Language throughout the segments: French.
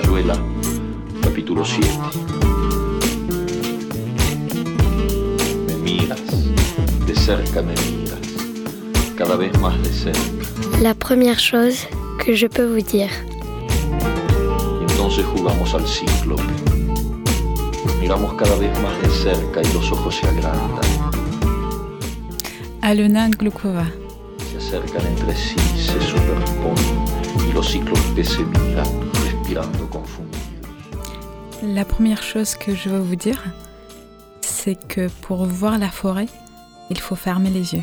Rayuela, capítulo 7. Me miras, de cerca me miras, cada vez más de cerca. La première chose que je peux vous dire. Y entonces jugamos al cíclope. Miramos cada vez más de cerca y los ojos se agrandan. Alena Glukova. Se acercan entre sí, se superponen y los cíclopes se miran, La première chose que je veux vous dire, c'est que pour voir la forêt, il faut fermer les yeux.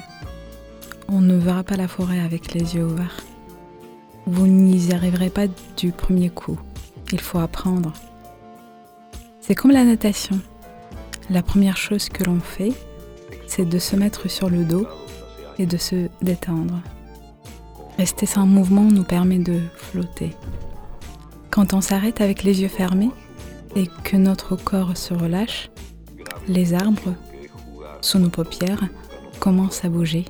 On ne verra pas la forêt avec les yeux ouverts. Vous n'y arriverez pas du premier coup. Il faut apprendre. C'est comme la natation. La première chose que l'on fait, c'est de se mettre sur le dos et de se détendre. Rester sans mouvement nous permet de flotter. Quand on s'arrête avec les yeux fermés et que notre corps se relâche, les arbres, sous nos paupières, commencent à bouger.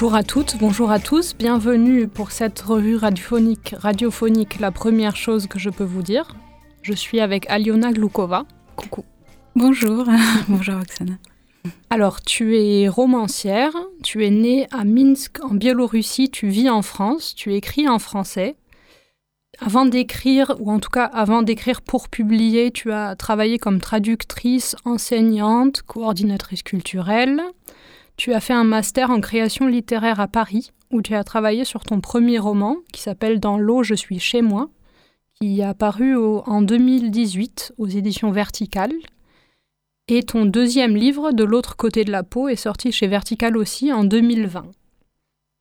Bonjour à toutes, bonjour à tous, bienvenue pour cette revue radiophonique, radiophonique, la première chose que je peux vous dire. Je suis avec Aliona Glukova. Coucou. Bonjour, bonjour Oksana. Alors, tu es romancière, tu es née à Minsk en Biélorussie, tu vis en France, tu écris en français. Avant d'écrire, ou en tout cas avant d'écrire pour publier, tu as travaillé comme traductrice, enseignante, coordinatrice culturelle. Tu as fait un master en création littéraire à Paris, où tu as travaillé sur ton premier roman, qui s'appelle Dans l'eau, je suis chez moi, qui est apparu en 2018 aux éditions Verticales. Et ton deuxième livre, De l'autre côté de la peau, est sorti chez Vertical aussi en 2020.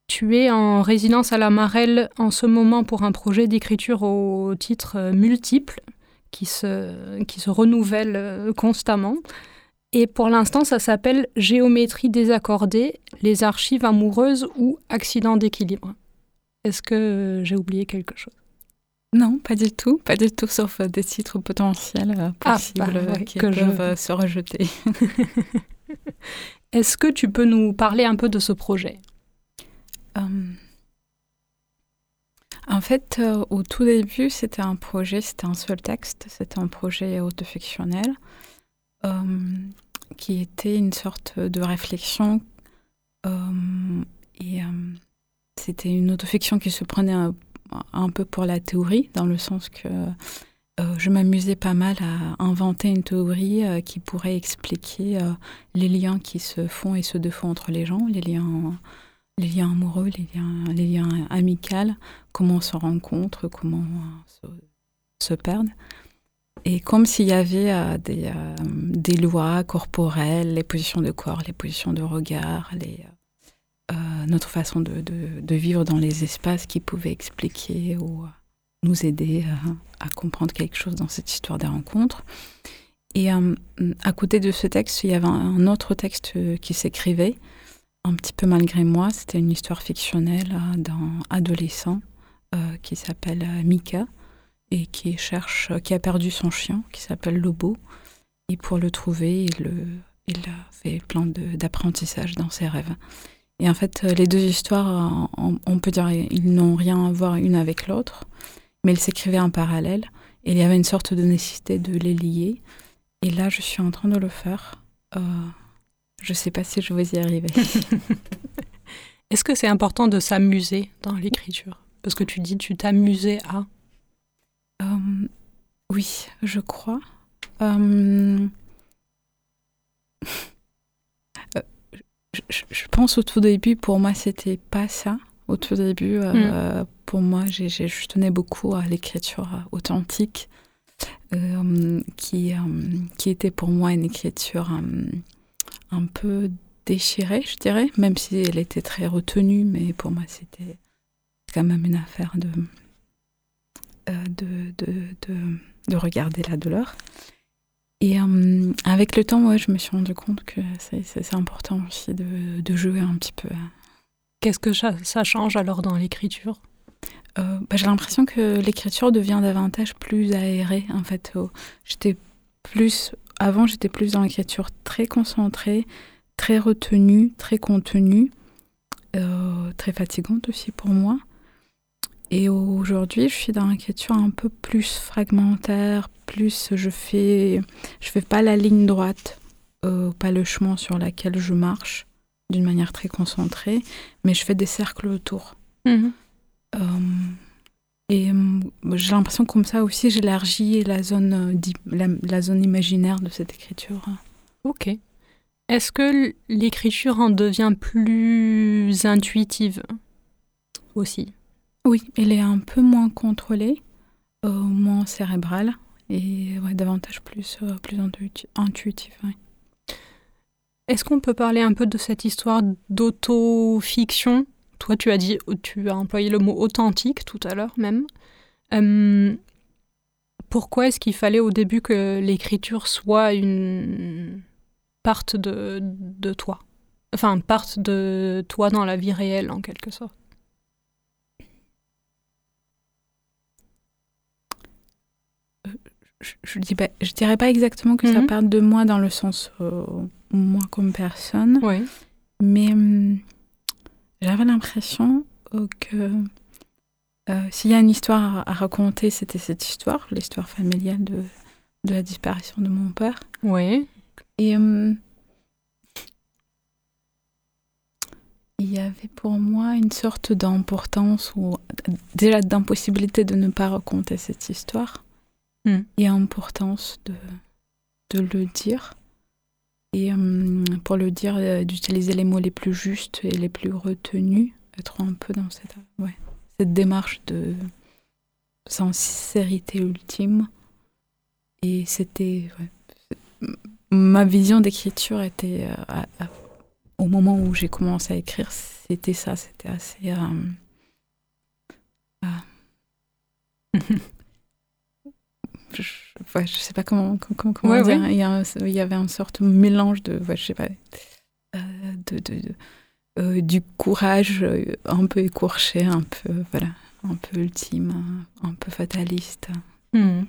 Tu es en résidence à la Marelle en ce moment pour un projet d'écriture au titre multiple qui se, qui se renouvelle euh, constamment. Et pour l'instant, ça s'appelle Géométrie désaccordée, les archives amoureuses ou accidents d'équilibre. Est-ce que euh, j'ai oublié quelque chose? Non, pas du tout, pas du tout, sauf euh, des titres potentiels euh, Ah, possibles bah, ouais, qui que je- euh, se rejeter. Est-ce que tu peux nous parler un peu de ce projet? Euh, En fait, au tout début, c'était un projet, c'était un seul texte, c'était un projet autofictionnel qui était une sorte de réflexion. euh, et euh, c'était une autofiction qui se prenait un, peu pour la théorie, dans le sens que euh, je m'amusais pas mal à inventer une théorie qui pourrait expliquer les liens qui se font et se défont entre les gens, les liens amoureux, les liens, les amicaux, comment on se rencontre, comment on se, se. Et comme s'il y avait euh, des, euh, des lois corporelles, les positions de corps, les positions de regard, euh, notre façon de, vivre dans les espaces qui pouvaient expliquer ou nous aider à comprendre quelque chose dans cette histoire des rencontres. Et à côté de ce texte, il y avait un autre texte qui s'écrivait, un petit peu malgré moi. C'était une histoire fictionnelle d'un adolescent qui s'appelle Mika et qui cherche, euh, qui a perdu son chien, qui s'appelle Lobo. Et pour le trouver, il, le- il a fait plein de- d'apprentissage dans ses rêves. Et en fait, euh, les deux histoires, euh, on, on peut dire, ils n'ont rien à voir une avec l'autre, mais ils s'écrivaient en parallèle. Et il y avait une sorte de nécessité de les lier. Et là, je suis en train de le faire. Euh, je sais pas si je vais y arriver. Est-ce que c'est important de s'amuser dans l'écriture? Parce que tu dis tu t'amusais à. Euh, oui, je crois. Euh, euh, je, pense au tout début, pour moi, c'était pas ça. Au tout début, euh, pour moi, j'ai, j'ai- je tenais beaucoup à l'écriture authentique, qui, qui était pour moi une écriture un peu déchirée, je dirais, même si elle était très retenue, mais pour moi, c'était quand même une affaire de, de, de, de, de regarder la douleur. Et euh, avec le temps, ouais, je me suis rendu compte que c'est, important aussi de, de jouer un petit peu. Qu'est-ce que ça, ça change alors dans l'écriture? Euh, bah, j'ai l'impression que l'écriture devient davantage plus aérée. En fait, j'étais plus avant, j'étais plus dans l'écriture très concentrée, très retenue, très contenue, euh, très fatigante aussi pour moi. Et aujourd'hui, je suis dans l'écriture un peu plus fragmentaire, plus je fais, je fais pas la ligne droite, euh, pas le chemin sur lequel je marche d'une manière très concentrée, mais je fais des cercles autour. Mhm. Euh, et euh, j'ai l'impression comme ça aussi, j'élargis la zone, la, la, zone imaginaire de cette écriture. Ok. Est-ce que l'écriture en devient plus intuitive aussi? Oui, elle est un peu moins contrôlée, euh, moins cérébrale et davantage plus, plus intuitive. Est-ce qu'on peut parler un peu de cette histoire d'auto-fiction? Toi, tu as dit, tu as employé le mot authentique tout à l'heure même. Euh, pourquoi est-ce qu'il fallait au début que l'écriture soit une parte de, de toi? Enfin, parte de toi dans la vie réelle en quelque sorte. Je, ne je dirais pas exactement que ça mhm. parte de moi dans le sens euh, moi comme personne. Oui. Mais hum, j'avais l'impression euh, que euh, s'il y a une histoire à, raconter, c'était cette histoire, l'histoire familiale de, de la disparition de mon père. Oui. Et hum, il y avait pour moi une sorte d'importance ou déjà d'impossibilité de ne pas raconter cette histoire hmm. et importance de, de le dire. Et euh, pour le dire, euh, d'utiliser les mots les plus justes et les plus retenus, être un peu dans cette, ouais, cette démarche de sincérité ultime. Et c'était. ma vision d'écriture était. Euh, au moment où j'ai commencé à écrire, c'était ça, c'était assez. je, ne sais pas comment, comment, dire. Il, y avait une sorte de mélange de, je sais pas, euh, de, de, euh, du courage euh, un peu écorché, un peu, voilà, un peu ultime, un peu fataliste. Hmm.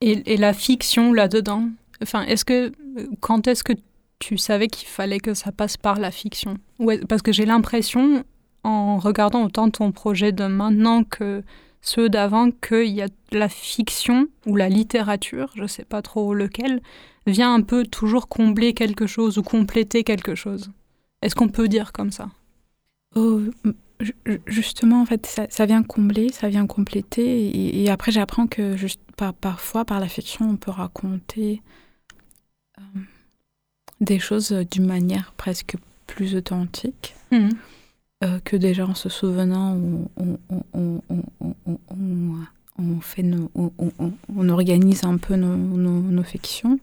Et, et, la fiction là-dedans, enfin, est-ce que, quand est-ce que tu savais qu'il fallait que ça passe par la fiction? Ouais, Parce que j'ai l'impression, en regardant autant ton projet de maintenant que ceux d'avant qu'il y a la fiction ou la littérature, je ne sais pas trop lequel, vient un peu toujours combler quelque chose ou compléter quelque chose. Est-ce qu'on peut dire comme ça? Oh, Justement, en fait, ça, vient combler, ça vient compléter. Et, après, j'apprends que juste, parfois, par la fiction, on peut raconter euh, des choses d'une manière presque plus authentique. Mmh. Euh, que déjà en se souvenant, on, on, fait on, organise un peu nos, fictions.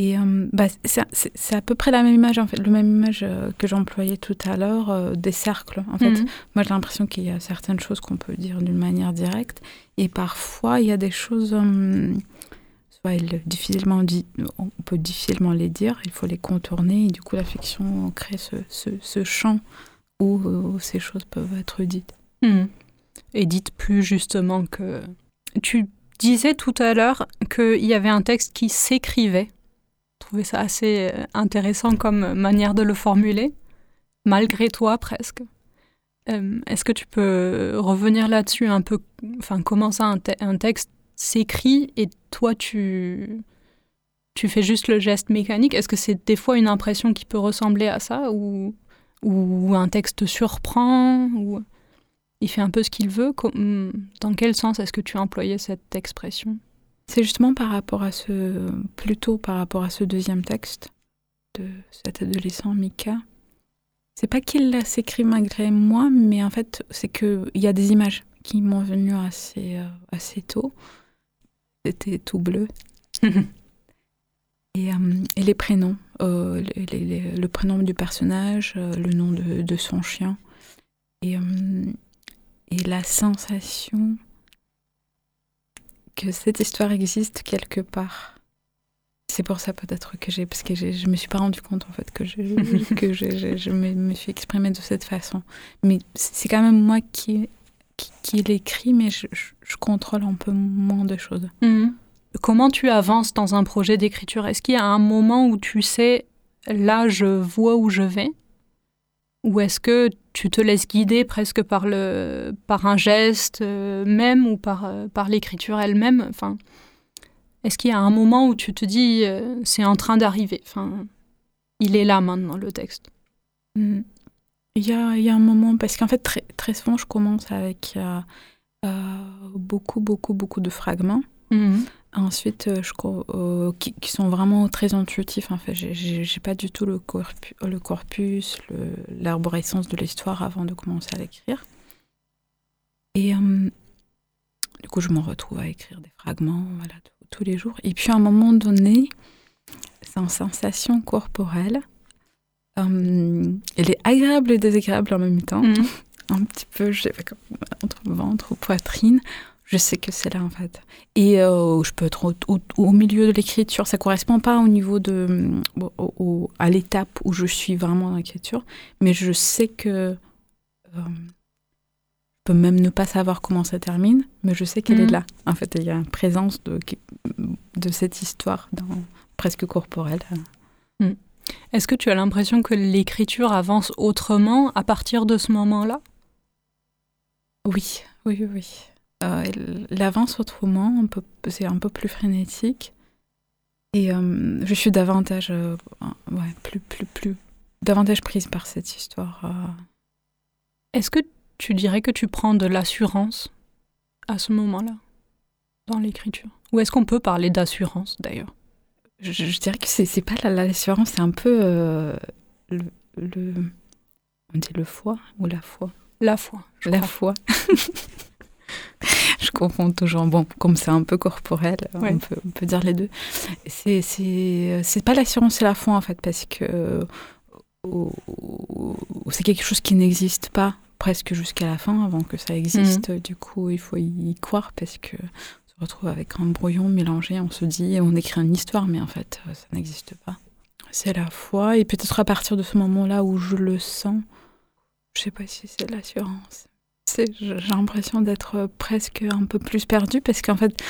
Et euh, bah, c'est à peu près la même image, en fait, le même image euh, que j'employais tout à l'heure, des cercles. En fait, mhm. moi j'ai l'impression qu'il y a certaines choses qu'on peut dire d'une manière directe, et parfois il y a des choses, soit difficilement dit, on peut difficilement les dire, il faut les contourner, et du coup la fiction crée ce, ce champ où, ces choses peuvent être dites. Hmm. Et dites plus justement que... Tu disais tout à l'heure qu'il y avait un texte qui s'écrivait. Je trouvais ça assez euh, intéressant comme manière de le formuler, malgré toi presque. Euh, est-ce que tu peux revenir là-dessus un peu Enfin, comment ça, un, un texte s'écrit et toi, tu, tu fais juste le geste mécanique? Est-ce que c'est des fois une impression qui peut ressembler à ça ou ou un texte surprend, ou il fait un peu ce qu'il veut. Dans quel sens est-ce que tu as employé cette expression? C'est justement par rapport à ce, plutôt par rapport à ce deuxième texte de cet adolescent Mika. C'est pas qu'il s'écrit malgré moi, mais en fait, c'est qu'il y a des images qui m'ont venu assez, euh, assez tôt. C'était tout bleu. et, euh, et, les prénoms. Euh, le prénom du personnage, euh, le nom de, son chien, et, et la sensation que cette histoire existe quelque part. c'est pour ça peut-être que j'ai, parce que je me suis pas rendu compte en fait que je, que je, me, suis exprimée de cette façon. Mais c'est quand même moi qui, qui, l'écris, mais je, contrôle un peu moins de choses. Mhm. Comment tu avances dans un projet d'écriture? Est-ce qu'il y a un moment où tu sais, là, je vois où je vais? Ou est-ce que tu te laisses guider presque par, le, par un geste euh, même ou par, euh, par l'écriture elle-même? Enfin, Est-ce qu'il y a un moment où tu te dis, euh, c'est en train d'arriver? Enfin, Il est là maintenant, le texte. Hmm. Il y, a, il y a un moment, parce qu'en fait, très, très souvent, je commence avec beaucoup, beaucoup, beaucoup de fragments. Mhm. Ensuite, euh, euh, qui, qui, sont vraiment très intuitifs. En fait, j'ai pas du tout le, corpus, le corpus, l'arborescence de l'histoire avant de commencer à l'écrire. Et euh, du coup, je me retrouve à écrire des fragments, voilà, tous les jours. Et puis, à un moment donné, c'est une sensation corporelle. elle est agréable et désagréable en même temps. Mhm. un petit peu, je sais pas, entre ventre ou poitrine je sais que c'est là en fait. Et euh, je peux être au, milieu de l'écriture. Ça correspond pas au niveau de au, à l'étape où je suis vraiment dans l'écriture, mais je sais que euh, je peux même ne pas savoir comment ça termine, mais je sais qu'elle est mhm. là. En fait, il y a une présence de de cette histoire dans, presque corporelle. Mhm. Est-ce que tu as l'impression que l'écriture avance autrement à partir de ce moment-là? Oui, oui, oui. Euh, elle avance autrement, c'est un peu plus frénétique. Et euh, je suis davantage, euh, ouais, plus, plus, plus, davantage prise par cette histoire. Est-ce que tu dirais que tu prends de l'assurance à ce moment-là, dans l'écriture? Ou est-ce qu'on peut parler d'assurance d'ailleurs? Je, dirais que c'est pas l'assurance, c'est un peu le, le, On dit le foie ou la foi? La foi. la foi. je confonds toujours. Bon, comme c'est un peu corporel, on, peut, dire les deux. C'est, c'est, pas l'assurance et la foi, en fait, parce que c'est quelque chose qui n'existe pas presque jusqu'à la fin, avant que ça existe. Mhm. Du coup, il faut y croire, parce que on se retrouve avec un brouillon mélangé, on se dit, on écrit une histoire, mais en fait, ça n'existe pas. C'est la foi, et peut-être à partir de ce moment-là où je le sens, je sais pas si c'est l'assurance j'ai l'impression d'être presque un peu plus perdue parce qu'en fait,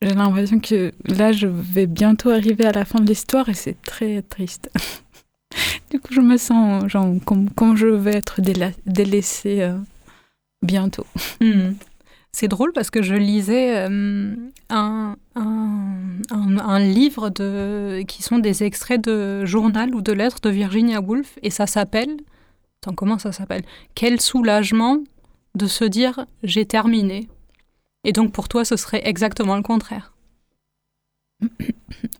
j'ai l'impression que là, je vais bientôt arriver à la fin de l'histoire et c'est très triste. du coup, je me sens genre, comme, comme je vais être délaissée euh, bientôt. Hmm. C'est drôle parce que je lisais euh, un, un, un, livre de, qui sont des extraits de journal ou de lettres de Virginia Woolf et ça s'appelle. Attends, comment ça s'appelle? Quel soulagement de se dire j'ai terminé. Et donc pour toi, ce serait exactement le contraire.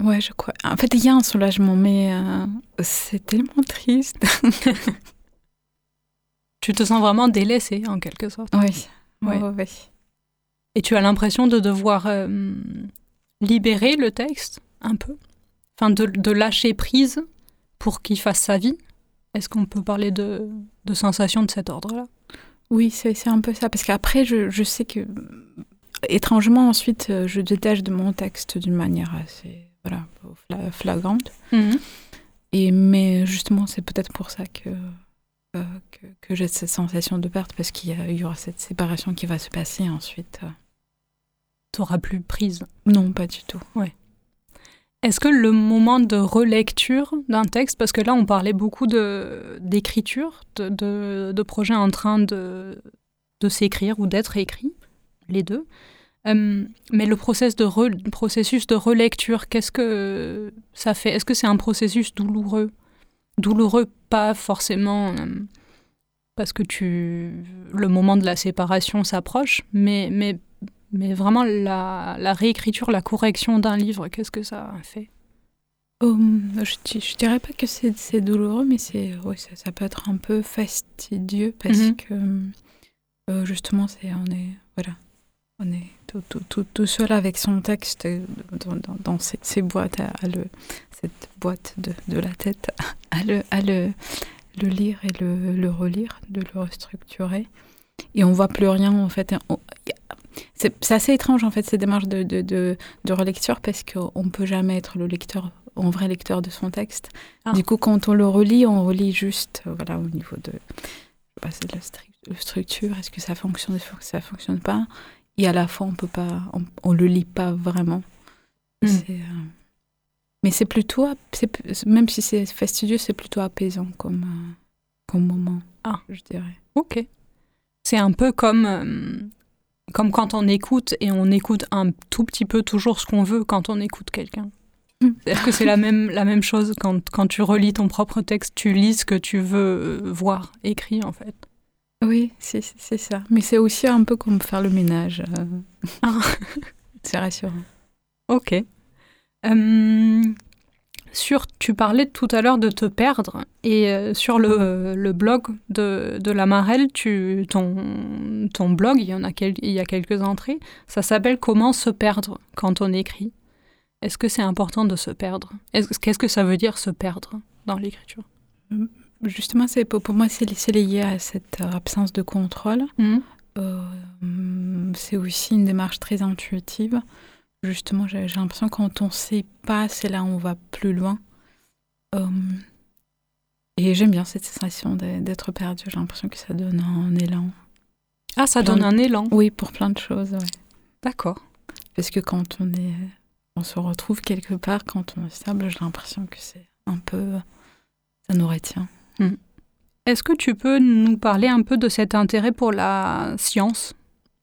Ouais, je crois. En fait, il y a un soulagement, mais euh, c'est tellement triste. tu te sens vraiment délaissé, en quelque sorte. Oui, oui, oui. Et tu as l'impression de devoir euh, libérer le texte, un peu? Enfin, de, de lâcher prise pour qu'il fasse sa vie? Est-ce qu'on peut parler de, de sensations de cet ordre-là? Oui, c'est un peu ça. Parce qu'après, je, je, sais que, étrangement, ensuite, euh, je détache de mon texte d'une manière assez voilà, flagrante. Mhm. Et, mais justement, c'est peut-être pour ça que, euh, que, que j'ai cette sensation de perte, parce qu'il y, y, aura cette séparation qui va se passer ensuite. Euh. Tu n'auras plus prise Non, pas du tout. Ouais. Est-ce que le moment de relecture d'un texte, parce que là on parlait beaucoup d'écriture, de, projets en train de, s'écrire ou d'être écrit, les deux, euh, mais le process de processus de relecture, qu'est-ce que ça fait? Est-ce que c'est un processus douloureux? Douloureux, pas forcément euh, parce que tu le moment de la séparation s'approche, mais mais vraiment, la, la réécriture, la correction d'un livre, qu'est-ce que ça fait? Hum, je, je dirais pas que c'est douloureux, mais c'est ouais, ça, ça, peut être un peu fastidieux parce mhm. que euh, justement, c'est on est voilà, on est tout, tout, tout, seul avec son texte dans, dans, dans ces, boîtes, à, le, cette boîte de, de, la tête, à le, à le, le lire et le, le relire, de le restructurer. Et on voit plus rien en fait c'est assez étrange en fait ces démarches de, de, de, de relecture parce qu'on ne peut jamais être le lecteur, un vrai lecteur de son texte. Ah. Du coup, quand on le relit, on relit juste euh, voilà, au niveau de, je sais pas, c'est de la stru- structure, est-ce que ça fonctionne, est-ce que ça fonctionne pas. Et à la fois, on peut pas, on, on le lit pas vraiment. Mm. C'est, euh, mais c'est plutôt, même si c'est fastidieux, c'est plutôt apaisant comme, euh, comme moment, Ah. je dirais. Ok. C'est un peu comme, euh, comme quand on écoute et on écoute un tout petit peu toujours ce qu'on veut quand on écoute quelqu'un. Mm. Est-ce que c'est la même, la même chose quand, quand tu relis ton propre texte, tu lis ce que tu veux euh, voir écrit en fait? Oui, c'est ça. Mais c'est aussi un peu comme faire le ménage. euh. Ah. c'est rassurant. Ok. Euh, sur, tu parlais tout à l'heure de te perdre et euh, sur le, le blog de, de la Marelle, tu, ton, ton blog, il y en a, quel- il y a quelques entrées, ça s'appelle Comment se perdre quand on écrit. Est-ce que c'est important de se perdre? Est-ce- Qu'est-ce que ça veut dire se perdre dans l'écriture? Justement, c'est pour, moi, c'est li- c'est lié à cette euh, absence de contrôle. Euh, hum, c'est aussi une démarche très intuitive. Justement, j'ai l'impression que quand on ne sait pas, c'est là où on va plus loin. Hum, et j'aime bien cette sensation d'être perdu. J'ai l'impression que ça donne un élan. Ah, ça Plein donne un élan. Oui, pour plein de choses. ouais. D'accord. Parce que quand on est, on se retrouve quelque part, quand on est stable, j'ai l'impression que c'est un peu, ça nous retient. Est-ce que tu peux nous parler un peu de cet intérêt pour la science,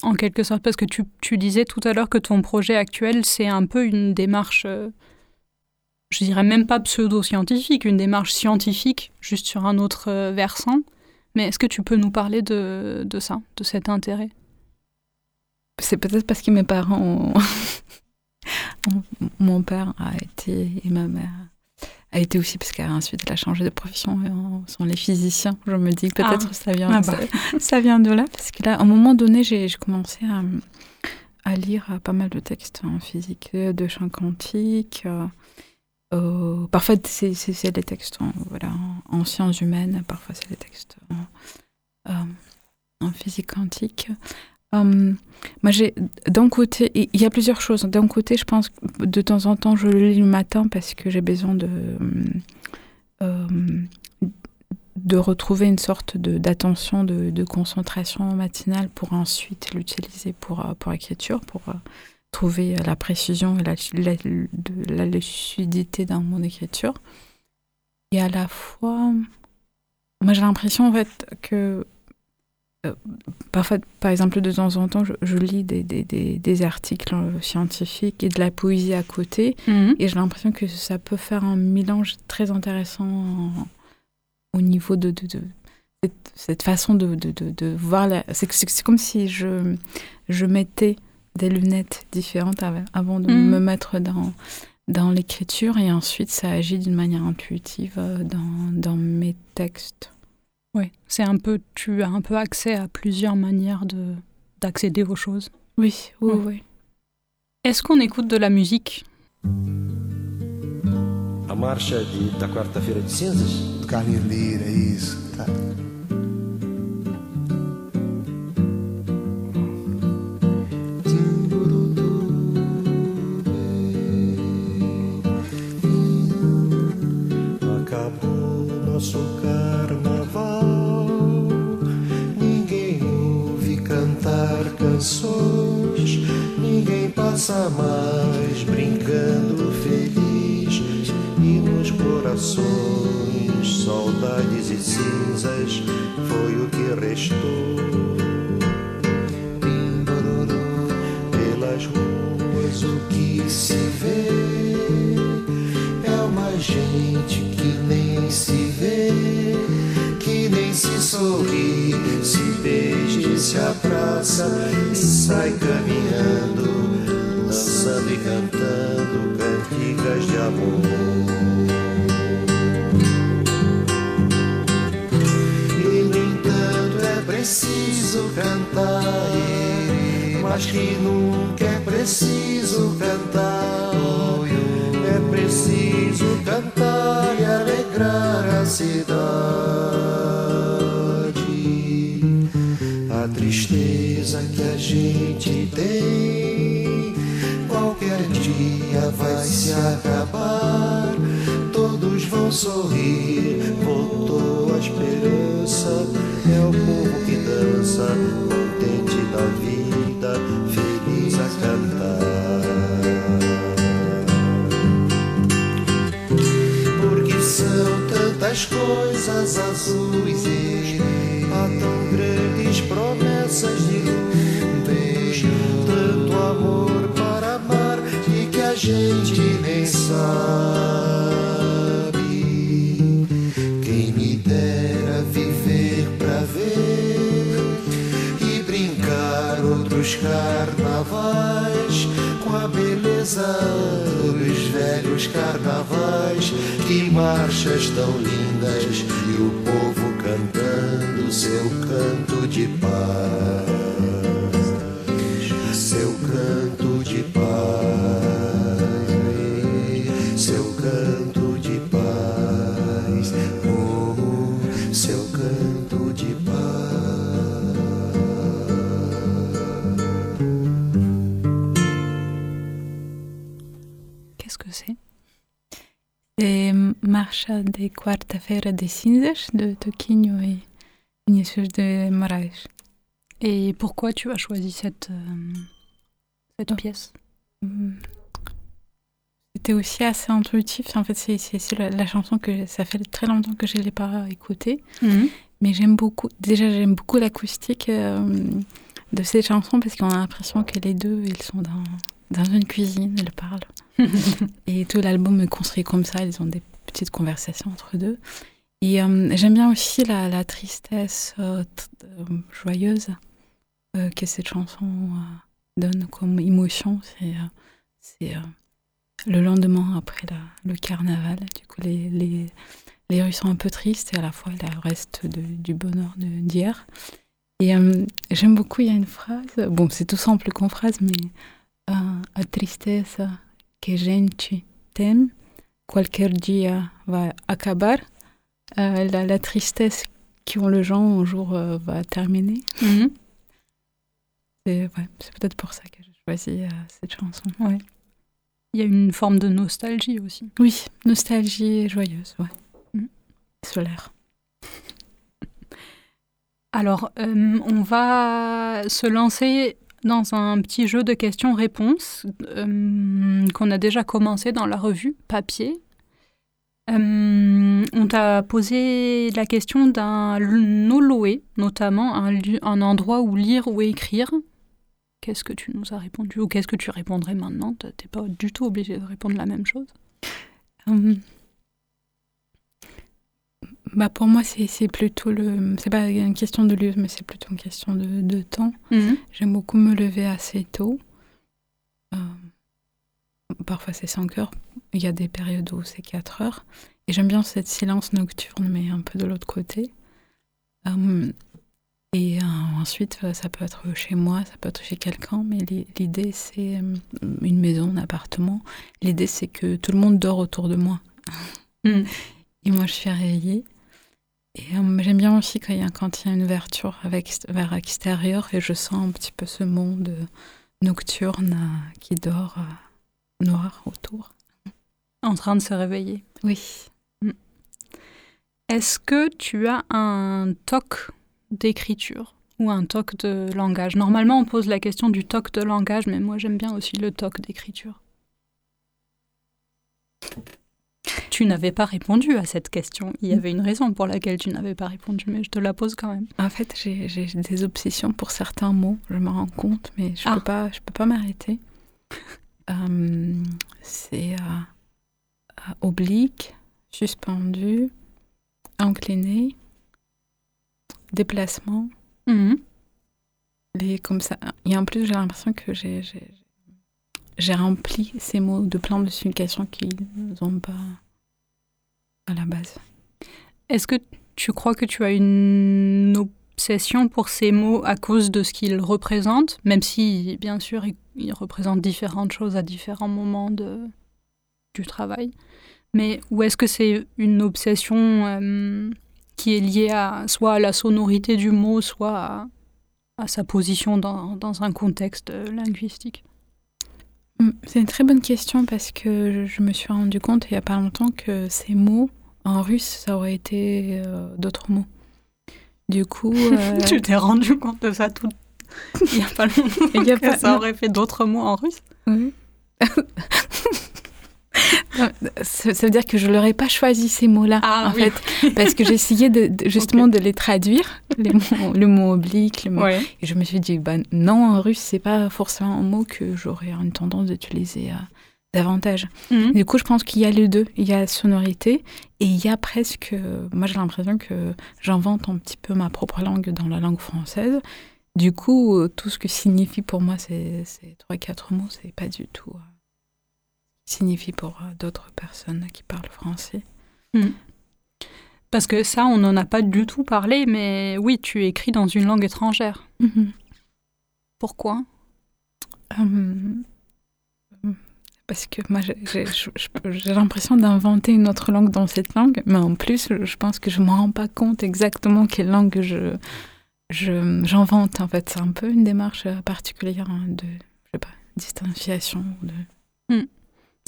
en quelque sorte Parce que tu, tu disais tout à l'heure que ton projet actuel, c'est un peu une démarche, euh, je dirais même pas pseudo-scientifique, une démarche scientifique, juste sur un autre euh, versant. Mais est-ce que tu peux nous parler de, de ça, de cet intérêt? C'est peut-être parce que mes parents, ont- mon père a été et ma mère a été aussi parce qu'ensuite elle a changé de profession on- sont les physiciens. Je me dis que peut-être Ah. ça vient, Ah bah. ça, ça vient de là parce que là, à un moment donné, j'ai commencé à, à lire euh, pas mal de textes en physique, euh, de champs quantiques. euh, euh, parfois, c'est des textes en, voilà, en, en sciences humaines, parfois c'est des textes en, euh, en physique quantique. Euh, moi, j'ai d'un côté, il y a plusieurs choses. D'un côté, je pense que de temps en temps, je le lis le matin parce que j'ai besoin de euh, de retrouver une sorte d'attention, de, de concentration matinale pour ensuite l'utiliser pour euh, pour l'écriture, pour euh, trouver euh, la précision et la, la lucidité dans mon écriture. Et à la fois, moi, j'ai l'impression en fait que euh, parfois, par exemple, de temps en temps, je, je lis des, des, des, des articles euh, scientifiques et de la poésie à côté, et j'ai l'impression que ça peut faire un mélange très intéressant en- au niveau de, de, de cette, cette façon de, voir la... C'est comme si je, je mettais des lunettes différentes av- avant de Mhm. me mettre dans, dans l'écriture et ensuite ça agit d'une manière intuitive euh, dans, dans mes textes. Oui, c'est un peu, tu as un peu accès à plusieurs manières de d'accéder aux choses. Oui, oui, Ouais. oui. Est-ce qu'on écoute de la musique? A marcha de, da quarta-feira de cinzas? Do Carlinhos Lira, é isso. Tá. Se abraça e sai caminhando, dançando e cantando cantigas de amor. E no entanto é preciso cantar, mas que nunca é preciso cantar. É preciso cantar e alegrar a cidade. Tristeza que a gente tem. Qualquer dia vai se acabar, todos vão sorrir. Voltou a esperança, é o povo que dança, contente da vida, feliz a cantar. Porque são tantas coisas azuis e há tão grandes de luz, tanto amor para amar e que a gente nem sabe. Quem me dera viver pra ver e brincar outros carnavais com a beleza dos velhos carnavais. Que marchas tão lindas e o povo cantando seu canto de paz. De Quarta-feira de Cinzas de Toquinho et Vinicius de Moraes. Et pourquoi tu as choisi cette, euh, cette Oh. pièce Mm. C'était aussi assez intuitif. En fait, c'est- la, la chanson que ça fait très longtemps que je ne l'ai pas écoutée. Mais j'aime beaucoup, déjà j'aime beaucoup l'acoustique euh, de cette chanson parce qu'on a l'impression que les deux, ils sont dans, dans une cuisine, ils parlent. et tout l'album est construit comme ça, ils ont des petites conversations entre deux. Et euh, j'aime bien aussi la, tristesse euh, euh, joyeuse que cette chanson donne comme émotion. C'est le lendemain après la- le carnaval. Du coup, les, les, rues sont un peu tristes et à la fois il reste de- du bonheur d'hier. Et j'aime beaucoup, il y a une phrase, bon, c'est tout simple comme phrase, mais a tristeza que gente tem, qualquer dia va acabar. Euh, la, la tristesse qu'ont le gens un jour euh, va terminer. Mhm. C'est ouais, peut-être pour ça que j'ai choisi euh, cette chanson. Ouais. Il y a une forme de nostalgie aussi. Oui, nostalgie joyeuse, ouais. Mm. Solaire. Alors, on va se lancer dans un petit jeu de questions-réponses euh, qu'on a déjà commencé dans la revue papier. Euh, on t'a posé la question d'un noloé, notamment un, un endroit où lire ou écrire. Qu'est-ce que tu nous as répondu? Ou qu'est-ce que tu répondrais maintenant? T'es pas du tout obligé de répondre la même chose. Hum. Bah pour moi, c'est plutôt le. C'est pas une question de lieu, mais c'est plutôt une question de, de temps. J'aime beaucoup me lever assez tôt. Euh, parfois c'est 5 heures. Il y a des périodes où c'est 4 heures. Et j'aime bien cette silence nocturne, mais un peu de l'autre côté. Euh, et euh, ensuite, ça peut être chez moi, ça peut être chez quelqu'un, mais l'i- l'idée c'est une maison, un appartement. L'idée c'est que tout le monde dort autour de moi. Mm. Et moi je suis réveillée. Et euh, j'aime bien aussi quand il y a, quand il y a une ouverture avec, vers l'extérieur et je sens un petit peu ce monde nocturne euh, qui dort euh, noir autour. En train de se réveiller. Oui. Est-ce que tu as un toc d'écriture ou un toc de langage? Normalement, on pose la question du toc de langage, mais moi j'aime bien aussi le toc d'écriture. Tu n'avais pas répondu à cette question. Il y avait une raison pour laquelle tu n'avais pas répondu, mais je te la pose quand même. En fait, j'ai des obsessions pour certains mots, je me rends compte, mais je Ah. peux pas, je peux pas m'arrêter. Euh, c'est euh, euh, oblique, suspendu, incliné, déplacement. Les, comme ça. Et en plus, j'ai l'impression que j'ai, j'ai, rempli ces mots de plein de significations qui n'ont pas à la base. Est-ce que tu crois que tu as une obsession pour ces mots à cause de ce qu'ils représentent, même si, bien sûr, ils, représentent différentes choses à différents moments du travail Mais ou est-ce que c'est une obsession euh, qui est liée à soit à la sonorité du mot, soit à, sa position dans, un contexte euh, linguistique? C'est une très bonne question parce que je- me suis rendu compte il n'y a pas longtemps que ces mots en russe, ça aurait été euh, d'autres mots. Du coup, euh, Tu t'es rendu compte de ça tout il n'y a pas longtemps Il y a que pas- ça aurait fait d'autres mots en russe? Oui. Ça, veut dire que je n'aurais pas choisi ces mots-là, Ah, en oui. fait, parce que j'essayais de, de- justement de les traduire, les mots, le mot oblique, le mot... Ouais. Et je me suis dit, bah, non, en russe, c'est pas forcément un mot que j'aurais une tendance d'utiliser euh, davantage. Mhm. Du coup, je pense qu'il y a les deux. Il y a la sonorité et il y a presque. Moi, j'ai l'impression que j'invente un petit peu ma propre langue dans la langue française. Du coup, tout ce que signifie pour moi ces, ces trois, quatre mots, c'est pas du tout. euh, signifie pour euh, d'autres personnes qui parlent français. Parce que ça, on n'en a pas du tout parlé, mais oui, tu écris dans une langue étrangère. Pourquoi? Hum, Parce que moi, j'ai- l'impression d'inventer une autre langue dans cette langue, mais en plus, je pense que je ne me rends pas compte exactement quelle langue je je- j'invente. en fait, c'est un peu une démarche particulière hein, de, je sais pas, distanciation. De...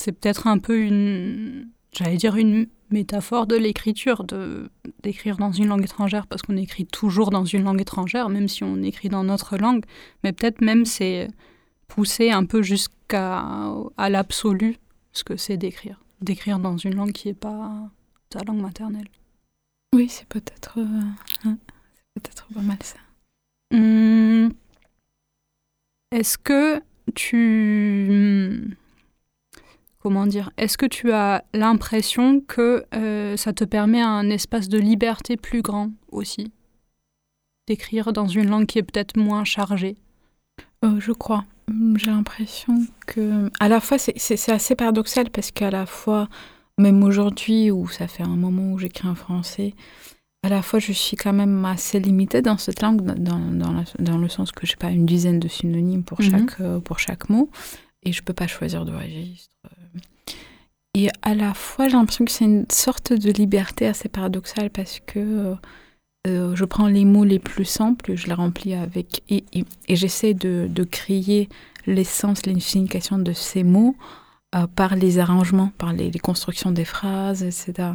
C'est peut-être un peu une, j'allais dire une métaphore de l'écriture, de d'écrire dans une langue étrangère, parce qu'on écrit toujours dans une langue étrangère, même si on écrit dans notre langue. Mais peut-être même c'est pousser un peu jusqu'à à l'absolu ce que c'est d'écrire, d'écrire dans une langue qui n'est pas ta langue maternelle. Oui, c'est peut-être euh, hein, c'est peut-être pas mal ça. Hum, Est-ce que tu... Comment dire Est-ce que tu as l'impression que euh, ça te permet un espace de liberté plus grand aussi? D'écrire dans une langue qui est peut-être moins chargée? Euh, je crois. Hum, J'ai l'impression que. À la fois, c'est- assez paradoxal parce qu'à la fois, même aujourd'hui, où ça fait un moment où j'écris en français, à la fois, je suis quand même assez limitée dans cette langue, dans, dans, dans la- dans le sens que je n'ai pas une dizaine de synonymes pour, Mhm. chaque, euh, pour chaque mot et je ne peux pas choisir de registre. Et à la fois, j'ai l'impression que c'est une sorte de liberté assez paradoxale parce que. euh, euh, je prends les mots les plus simples, je les remplis avec et, et- j'essaie de, de créer l'essence, les significations de ces mots euh, par les arrangements, par les, constructions des phrases, etc.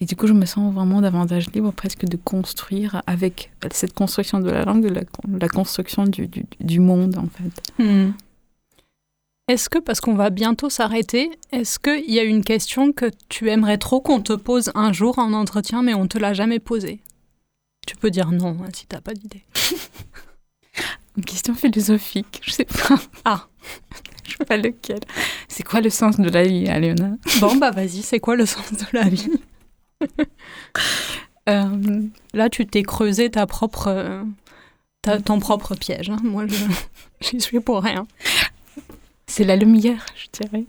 Et du coup, je me sens vraiment davantage libre presque de construire avec cette construction de la langue, la, construction du, du, du monde en fait. Hmm. Est-ce que, parce qu'on va bientôt s'arrêter, est-ce qu'il y a une question que tu aimerais trop qu'on te pose un jour en entretien, mais on te l'a jamais posée? Tu peux dire non hein, si t'as pas d'idée. Une question philosophique, je sais pas. Ah. je sais pas lequel. C'est quoi le sens de la vie, Aléona Bon, bah vas-y, c'est quoi le sens de la vie? Euh, Là, tu t'es creusé ta propre, euh, ta- ton propre piège. hein. Moi, je- j'y suis pour rien. C'est la lumière, je dirais.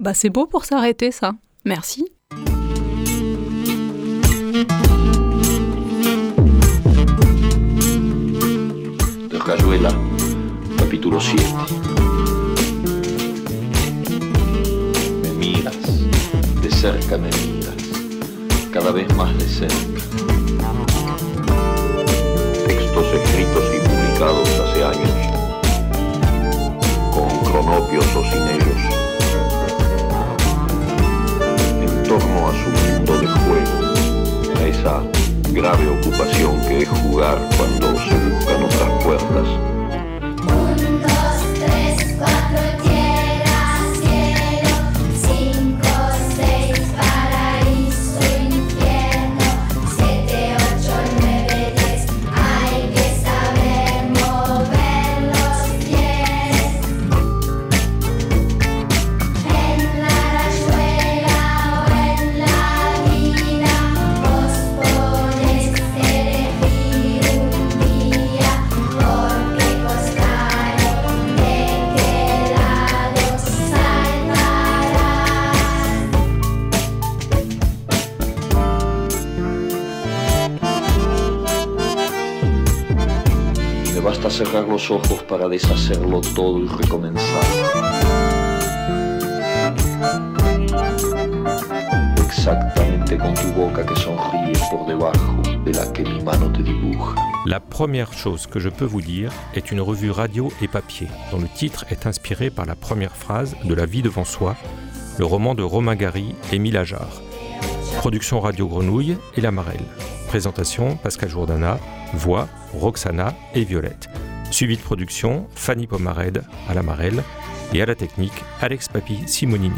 Bah, c'est beau pour s'arrêter, ça. Merci. de Rayuela, capítulo 7. Me miras, de cerca me miras, cada vez más de cerca. Textos escritos y publicados hace años, cronopios o sin ellos, en torno a su mundo de juego, a esa grave ocupación que es jugar cuando se buscan otras puertas. La première chose que je peux vous dire est une revue radio et papier, dont le titre est inspiré par la première phrase de La vie devant soi, le roman de Romain Gary et Émile Ajar. Production Radio Grenouille et La Marelle. Présentation Pascal Jourdana, voix Roxana et Violette. Suivi de production Fanny Pomared à La Marelle et à la technique Alex Papi Simonini.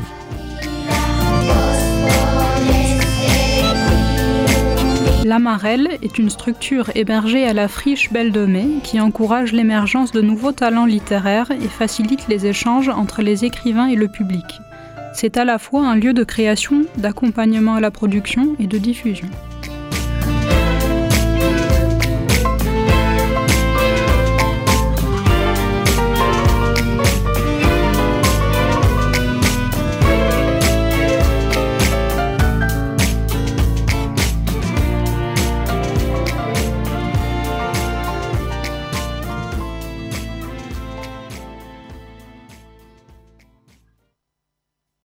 L'Amarelle est une structure hébergée à la friche Belle de Mai qui encourage l'émergence de nouveaux talents littéraires et facilite les échanges entre les écrivains et le public. C'est à la fois un lieu de création, d'accompagnement à la production et de diffusion.